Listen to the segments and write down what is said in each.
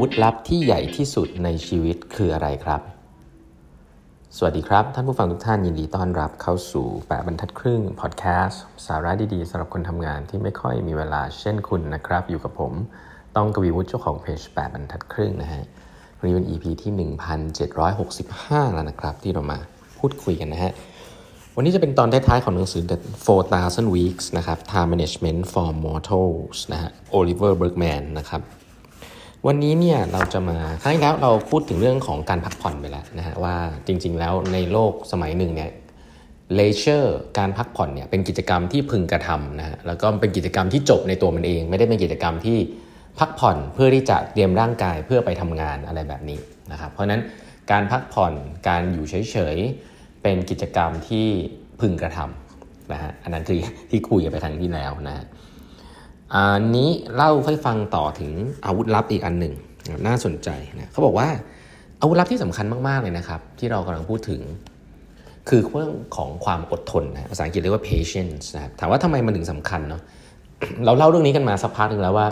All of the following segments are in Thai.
วุธลับที่ใหญ่ที่สุดในชีวิตคืออะไรครับ สวัสดีครับ ท่านผู้ฟังทุกท่านยินดีต้อนรับเข้าสู่แปะบรรทัดครึ่งพอดแคสต์สาระดีๆสำหรับคนทำงานที่ไม่ค่อยมีเวลาเช่นคุณนะครับ อยู่กับผม ต้องกวีวุฒิเจ้าของเพจแปะบรรทัดครึ่งนะฮะวันนี้เป็น EP ที่ 1765 แล้วนะครับ ที่เรามาพูดคุยกันนะฮะวันนี้จะเป็นตอนท้ายๆของหนังสือ The 4,000 Weeks นะครับ Time Management for Mortals นะฮะ Oliver Bergman นะครับ วันนี้เนี่ยเราจะมาครั้งที่แล้วเราพูดถึงเรื่องของการพักผ่อนไปแล้วนะฮะว่าจริง ๆ แล้วในโลกสมัยหนึ่งเนี่ยเลเชอร์การพักผ่อนเนี่ยเป็นกิจกรรมที่พึงกระทำนะฮะแล้วก็เป็นกิจกรรมที่จบในตัวมันเอง ไม่ได้เป็นกิจกรรมที่พักผ่อนเพื่อที่จะเตรียมร่างกายเพื่อไปทำงานอะไรแบบนี้นะครับเพราะฉะนั้นการพักผ่อนการอยู่เฉยๆเป็นกิจกรรมที่พึงกระทำนะฮะอันนั้นคือที่คุยไปครั้งที่แล้วนะฮะ อันนี้เล่าให้ฟังต่อถึงอาวุธลับอีกอันหนึ่งน่าสนใจนะเขาบอกว่าอาวุธลับที่สำคัญมากๆเลยนะครับ ที่เรากำลังพูดถึง คือเรื่องของความอดทนนะภาษาอังกฤษเรียกว่า patience นะครับถามว่าทำไมมันถึงสำคัญเนาะเราเล่าเรื่องนี้กันมาสักพักหนึ่งแล้วว่า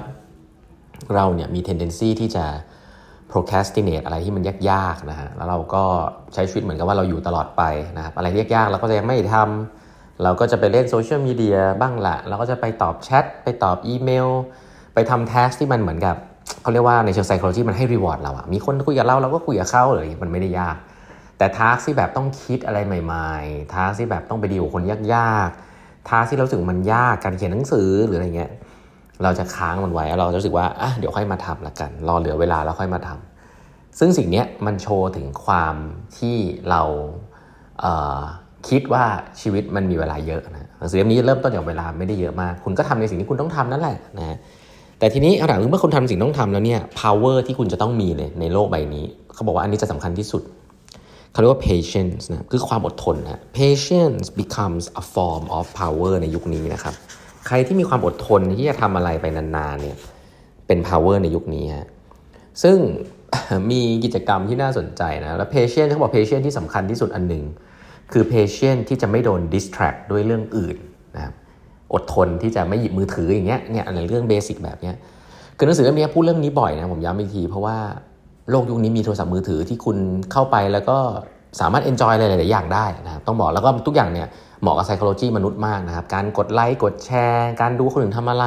เราเนี่ยมี tendency ที่จะ procrastinate อะไรที่มันยากๆนะฮะแล้วเราก็ใช้ชีวิตเหมือนกับว่าเราอยู่ตลอดไปนะครับอะไรยากๆเราก็จะยังไม่ทำ เราก็จะไปเล่นโซเชียลมีเดียบ้างละเราก็จะไปตอบแชทไปตอบอีเมล ไปทำ task ที่มันเหมือนกับเขาเรียกว่าในเชิง psychology มันให้ reward เราอะมีคนคุยกับเราเราก็คุยกับเขาเลยมันไม่ได้ยาก แต่ task ที่แบบต้องคิดอะไรใหม่ๆ task ที่แบบต้องไปดีลกับคนยากๆ task ที่เราสึกมันยากการเขียนหนังสือหรืออะไรเงี้ยเราจะค้างมันไว้เราจะรู้สึกว่าอะเดี๋ยวค่อยมาทำละกัน รอเหลือเวลาแล้วค่อยมาทำซึ่งสิ่งนี้มันโชว์ถึงความที่เราเคิดว่าชีวิตมันมีเวลาเยอะนะหนังสือเล่มนี้เริ่มต้นจากเวลาไม่ได้เยอะมาก คุณก็ทำในสิ่งที่คุณต้องทำนั่นแหละนะแต่ทีนี้เอาลังเมื่อคุณทำสิ่งต้องทำแล้วเนี่ย power ที่คุณจะต้องมีเลยในโลกใบนี้ เขาบอกว่าอันนี้จะสำคัญที่สุด เขาเรียกว่า patience นะคือความอดทนนะ patience becomes a form of power ในยุคนี้นะครับ ใครที่มีความอดทนที่จะทำอะไรไปนานๆเนี่ยเป็น power ในยุคนี้ฮะซึ่งมีกิจกรรมที่น่าสนใจนะ แล้ว patient เขาบอก patient ที่สำคัญที่สุดอันหนึ่ง คือ patient ที่จะไม่โดน distract ด้วยเรื่องอื่นนะครับอดทนที่จะไม่หยิบมือถืออย่างเงี้ยเนี่ยอันนี้เรื่องเบสิกแบบเนี้ยคือหนังสือเล่มนี้พูดเรื่องนี้บ่อยนะผมย้ำอีกที เพราะว่าโลกยุคนี้มีโทรศัพท์มือถือที่คุณเข้าไปแล้วก็สามารถ enjoy อะไรหลาย ๆ อย่างได้นะครับต้องบอกแล้วก็ทุกอย่างเนี่ยเหมาะกับ psychology มนุษย์มากนะครับ การกดไลค์กดแชร์ การดูคนอื่นทำอะไร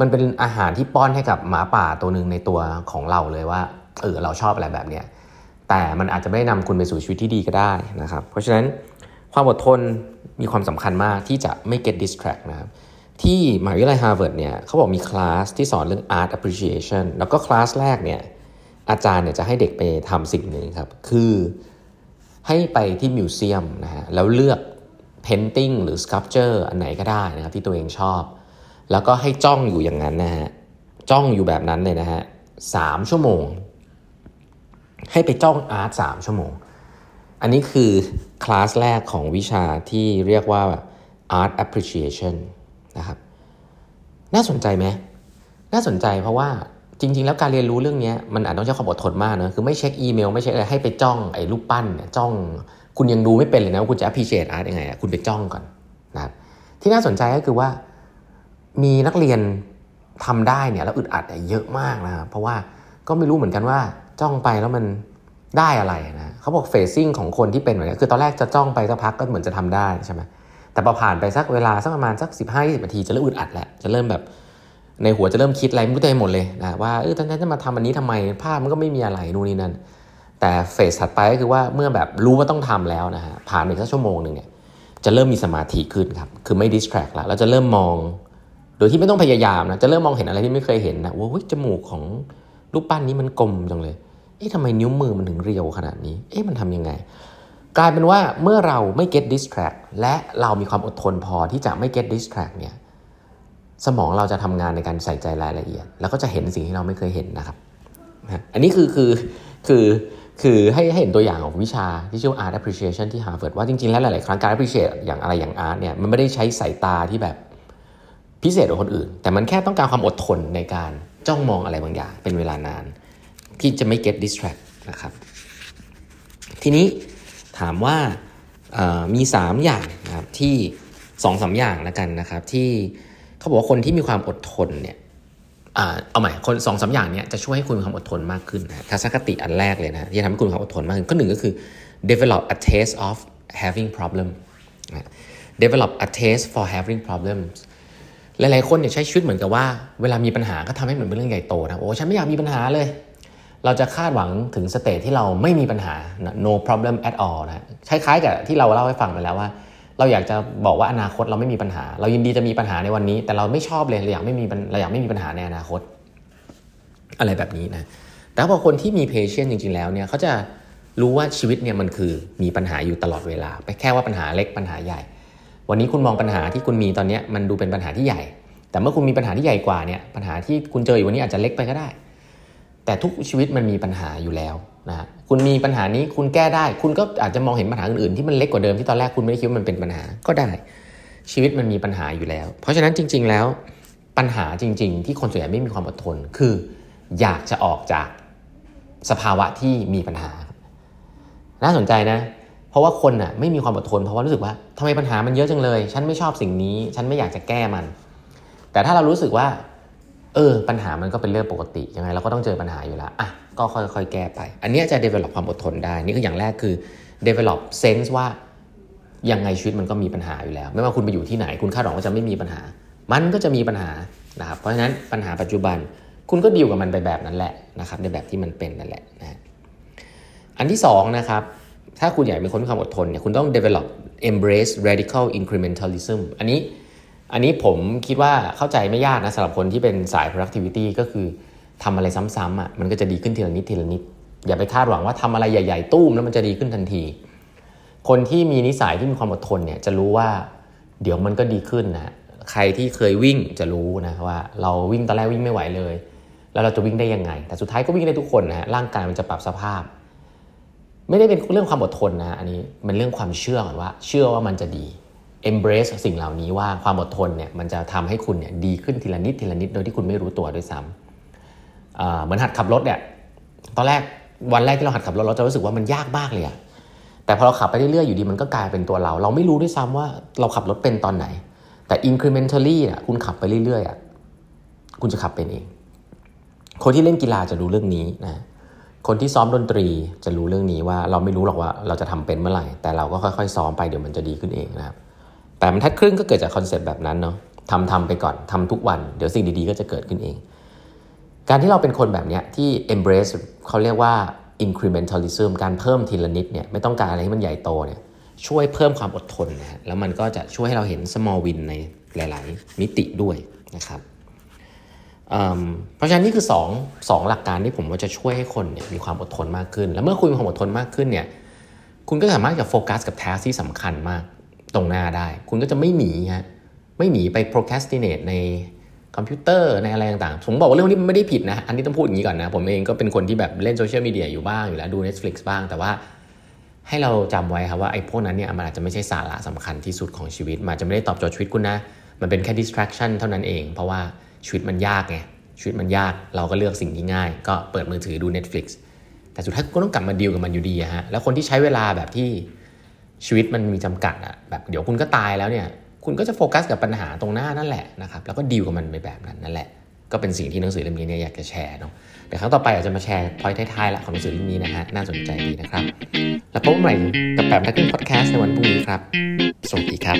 มันเป็นอาหารที่ป้อนให้กับหมาป่าตัวหนึ่งในตัวของเราเลยว่าเออเราชอบอะไรแบบเนี้ย แต่มันอาจจะไม่ได้นำคุณไปสู่ชีวิตที่ดีก็ได้นะครับ เพราะฉะนั้นความอดทนมีความสำคัญมากที่จะไม่ get distract นะครับที่มหาวิทยาลัยฮาร์วาร์ดเนี่ยเขาบอกมีคลาสที่สอนเรื่อง art appreciation แล้วก็คลาสแรกเนี่ยอาจารย์เนี่ยจะให้เด็กไปทำสิ่งหนึ่งครับ คือให้ไปที่ museum นะฮะแล้วเลือก painting หรือ sculpture อันไหนก็ได้นะครับที่ตัวเองชอบ แล้วก็ให้จ้องอยู่อย่างนั้นนะฮะจ้องอยู่แบบนั้นเลยนะฮะสามชั่วโมง ให้ไปจ้องอาร์ตสามชั่วโมง อันนี้คือคลาสแรกของวิชาที่เรียกว่า art appreciation นะครับ น่าสนใจไหม น่าสนใจเพราะว่าจริง ๆ แล้วการเรียนรู้เรื่องนี้มันอาจต้องใช้ความอดทนมากนะคือไม่เช็คอีเมล ไม่เช็คอะไรให้ไปจ้องไอ้รูปปั้นเนี่ยจ้อง คุณยังดูไม่เป็นเลยนะคุณจะ appreciate art ยังไงคุณไปจ้องก่อนนะครับที่น่าสนใจก็คือว่ามีนักเรียนทำได้เนี่ยแล้วอึดอัดเยอะมากนะครับเพราะว่าก็ไม่รู้เหมือนกันว่า จ้องไปแล้วมันได้อะไรนะเขาบอกเฟซซิ่งของคนที่เป็นแบบนี้คือตอนแรกจะจ้องไปสักพักก็เหมือนจะทำได้ใช่ไหมแต่พอผ่านไปสักเวลาสักประมาณสักสิบห้าสิบนาทีจะเริ่มอึดอัดแหละจะเริ่มแบบในหัวจะเริ่มคิดอะไรไม่รู้เต็มหมดเลยนะว่าเออท่านจะมาทำอันนี้ทำไมภาพมันก็ไม่มีอะไรนู่นนี่นั่นแต่เฟสถัดไปก็คือว่าเมื่อแบบรู้ว่าต้องทำแล้วนะฮะผ่านไปสักชั่วโมงหนึ่งเนี่ยจะเริ่มมีสมาธิขึ้นครับคือไม่ดิสแทรกแล้วเราจะเริ่มมอง โดยที่ไม่ต้องพยายามนะจะเริ่มมองเห็นอะไรที่ไม่เคยเห็นนะว่าจมูกของรูปปั้นนี้มันกลมจังเลย เอ๊ะทำไมนิ้วมือมันถึงเรียวขนาดนี้ เอ๊ะมันทำยังไง กลายเป็นว่าเมื่อเราไม่ get distract และเรามีความอดทนพอที่จะไม่ get distract เนี่ย สมองเราจะทำงานในการใส่ใจรายละเอียด แล้วก็จะเห็นสิ่งที่เราไม่เคยเห็นนะครับ อันนี้คือคือคือคือให้ให้เห็นตัวอย่างของวิชาที่ชื่อ art appreciation ที่ Harvard ว่าจริงๆ แล้วหลายๆ ครั้งการ appreciate อย่างอะไรอย่าง art เนี่ยมันไม่ได้ใช้สายตาที่แบบพิเศษกว่าคนอื่น แต่มันแค่ต้องการความอดทนในการจ้องมองอะไรบางอย่างเป็นเวลานาน ที่จะไม่ get distract นะครับ ทีนี้ถามว่ามี 3 อย่างนะครับที่2อสอย่างแล้วกันนะครับ ที่เขาบอกว่าคนที่มีความอดทนเนี่ยเอาใหม่คนสองสาอย่างเนี้จะช่วยให้คุณมีความอดทนมากขึ้นนะทัศนคติอันแรกเลยนะที่จะทำให้คุณมีความอดทนมากขึ้นก็หนึ่งก็คือ develop a taste of having problem develop a taste for having problems หลายๆคนเนี่ยใช้ชีวิตเหมือนกับว่า เวลามีปัญหาก็ทำให้เหมือนเป็นเรื่องใหญ่โตนะโอ้ฉันไม่อยากมีปัญหาเลย เราจะคาดหวังถึงสเตจที่เราไม่มีปัญหา no problem at all นะคล้ายๆกับที่เราเล่าให้ฟังไปแล้วว่า เราอยากจะบอกว่าอนาคตเราไม่มีปัญหา เรายินดีจะมีปัญหาในวันนี้ แต่เราไม่ชอบเลยเราอยากไม่มีเราอยากไม่มีปัญหาในอนาคต อะไรแบบนี้นะแต่พอคนที่มี patient จริง ๆ แล้วเนี่ยเขาจะรู้ว่าชีวิตเนี่ยมันคือมีปัญหาอยู่ตลอดเวลาไปแค่ว่าปัญหาเล็กปัญหาใหญ่ วันนี้คุณมองปัญหาที่คุณมีตอนนี้มันดูเป็นปัญหาที่ใหญ่ แต่เมื่อคุณมีปัญหาที่ใหญ่กว่าเนี่ยปัญหาที่คุณเจออยู่วันนี้อาจจะเล็กไปก็ได้ แต่ทุกชีวิตมันมีปัญหาอยู่แล้วนะคุณมีปัญหานี้คุณแก้ได้ คุณก็อาจจะมองเห็นปัญหาอื่นๆที่มันเล็กกว่าเดิมที่ตอนแรกคุณไม่ได้คิดว่ามันเป็นปัญหาก็ได้ ชีวิตมันมีปัญหาอยู่แล้ว เพราะฉะนั้นจริง ๆ แล้วปัญหาจริง ๆ ที่คนส่วนใหญ่ไม่มีความอดทน คือ อยากจะออกจากสภาวะที่มีปัญหา น่าสนใจนะ เพราะว่าคนน่ะไม่มีความอดทน เพราะว่ารู้สึกว่าทำไมปัญหามันเยอะจังเลย ฉันไม่ชอบสิ่งนี้ ฉันไม่อยากจะแก้มัน แต่ถ้าเรารู้สึกว่า เออปัญหามันก็เป็นเรื่องปกติยังไงเราก็ต้องเจอปัญหาอยู่แล้วอะก็ค่อยๆ แก้ไป อันนี้จะ develop ความอดทนได้ นี่คืออย่างแรกคือ develop sense ว่ายังไงชีวิตมันก็มีปัญหาอยู่แล้ว ไม่ว่าคุณไปอยู่ที่ไหน คุณคาดหวังว่าจะไม่มีปัญหา มันก็จะมีปัญหานะครับเพราะฉะนั้นปัญหาปัจจุบัน คุณก็ดีลกับมันไปแบบนั้นแหละนะครับในแบบที่มันเป็นนั่นแหละนะอันที่2นะครับถ้าคุณอยากเป็นคนมีความอดทนเนี่ยคุณต้อง develop embrace radical incrementalism อันนี้ อันนี้ผมคิดว่าเข้าใจไม่ยากนะสำหรับคนที่เป็นสาย productivity ก็คือทำอะไรซ้ำๆอะมันก็จะดีขึ้นทีละนิดทีละนิด อย่าไปคาดหวังว่าทำอะไรใหญ่ ๆ ตู้มแล้วมันจะดีขึ้นทันที คนที่มีนิสัยที่มีความอดทนเนี่ยจะรู้ว่าเดี๋ยวมันก็ดีขึ้นนะใครที่เคยวิ่งจะรู้นะว่า เราวิ่งตอนแรกวิ่งไม่ไหวเลย แล้วเราจะวิ่งได้ยังไง แต่สุดท้ายก็วิ่งได้ทุกคนนะฮะร่างกายมันจะปรับสภาพ ไม่ได้เป็นเรื่องความอดทนนะอันนี้มันเรื่องความเชื่อก่อนว่า เชื่อว่ามันจะดี embrace สิ่งเหล่านี้ว่าความอดทนเนี่ยมันจะทำให้คุณเนี่ยดีขึ้นทีละนิดทีละนิดโดยที่คุณไม่รู้ตัวด้วยซ้ำเหมือนหัดขับรถเนี่ยตอนแรกวันแรกที่เราหัดขับรถเราจะรู้สึกว่ามันยากมากเลยอะแต่พอเราขับไปเรื่อยๆอยู่ดีมันก็กลายเป็นตัวเรา เราไม่รู้ด้วยซ้ำว่าเราขับรถเป็นตอนไหน แต่ incrementally อะคุณขับไปเรื่อยๆอะคุณจะขับเป็นเอง คนที่เล่นกีฬาจะรู้เรื่องนี้นะคนที่ซ้อมดนตรีจะรู้เรื่องนี้ว่าเราไม่รู้หรอกว่าเราจะทำเป็นเมื่อไหร่ แต่เราก็ค่อยๆ ซ้อมไปเดี๋ยวมันจะดีขึ้นเองนะครับ แต่มันทัดครึ่งก็เกิดจากคอนเซ็ปต์แบบนั้นเนาะทำทำไปก่อนทำทุกวัน เดี๋ยวสิ่งดีๆก็จะเกิดขึ้นเอง การที่เราเป็นคนแบบนี้ที่ embrace เขาเรียกว่า incrementalism การเพิ่มทีละนิดเนี่ยไม่ต้องการอะไรให้มันใหญ่โตเนี่ยช่วยเพิ่มความอดทนนะแล้วมันก็จะช่วยให้เราเห็น small win ในหลายๆ มิติด้วยนะครับเพราะฉะนั้นนี่คือ2อสองหลักการที่ผมว่าจะช่วยให้คนเนี่ยมีความอดทนมากขึ้น แล้วเมื่อคุณมีความอดทนมากขึ้นเนี่ยคุณก็สามารถจะโฟกัสกับ task ที่สำคัญมาก ตรงหน้าได้ คุณก็จะไม่หนีฮะไม่หนีไป procrastinate ในคอมพิวเตอร์ในอะไรต่างๆ ผมบอกว่าเรื่องนี้มันไม่ได้ผิดนะ อันนี้ต้องพูดอย่างนี้ก่อนนะ ผมเองก็เป็นคนที่แบบเล่นโซเชียลมีเดียอยู่บ้างอยู่แล้วดู Netflix บ้าง แต่ว่าให้เราจำไว้ครับว่าไอ้พวกนั้นเนี่ยมันอาจจะไม่ใช่สาระสำคัญที่สุดของชีวิต มันจะไม่ได้ตอบโจทย์ชีวิตคุณนะ มันเป็นแค่ distraction เท่านั้นเอง เพราะว่าชีวิตมันยากไง ชีวิตมันยาก เราก็เลือกสิ่งที่ง่าย ก็เปิดมือถือดู Netflix แต่สุดท้ายก็ต้องกลับมาดีลกับมันอยู่ดีฮะ แล้วคนที่ใช้เวลาแบบที่ ชีวิตมันมีจำกัดอะแบบเดี๋ยวคุณก็ตายแล้วเนี่ย คุณก็จะโฟกัสกับปัญหาตรงหน้านั่นแหละนะครับแล้วก็ดีลกับมันไปแบบนั้นนั่นแหละ ก็เป็นสิ่งที่หนังสือเล่มนี้เนี่ยอยากจะแชร์เนาะเดี๋ยวครั้งต่อไปอาจจะมาแชร์พอยท้ายๆละของหนังสือเล่มนี้นะฮะน่าสนใจดีนะครับ แล้วพบกันใหม่กับแบบนักขึ้นพอดแคสต์ในวันพรุ่งนี้ครับสวัสดีครับ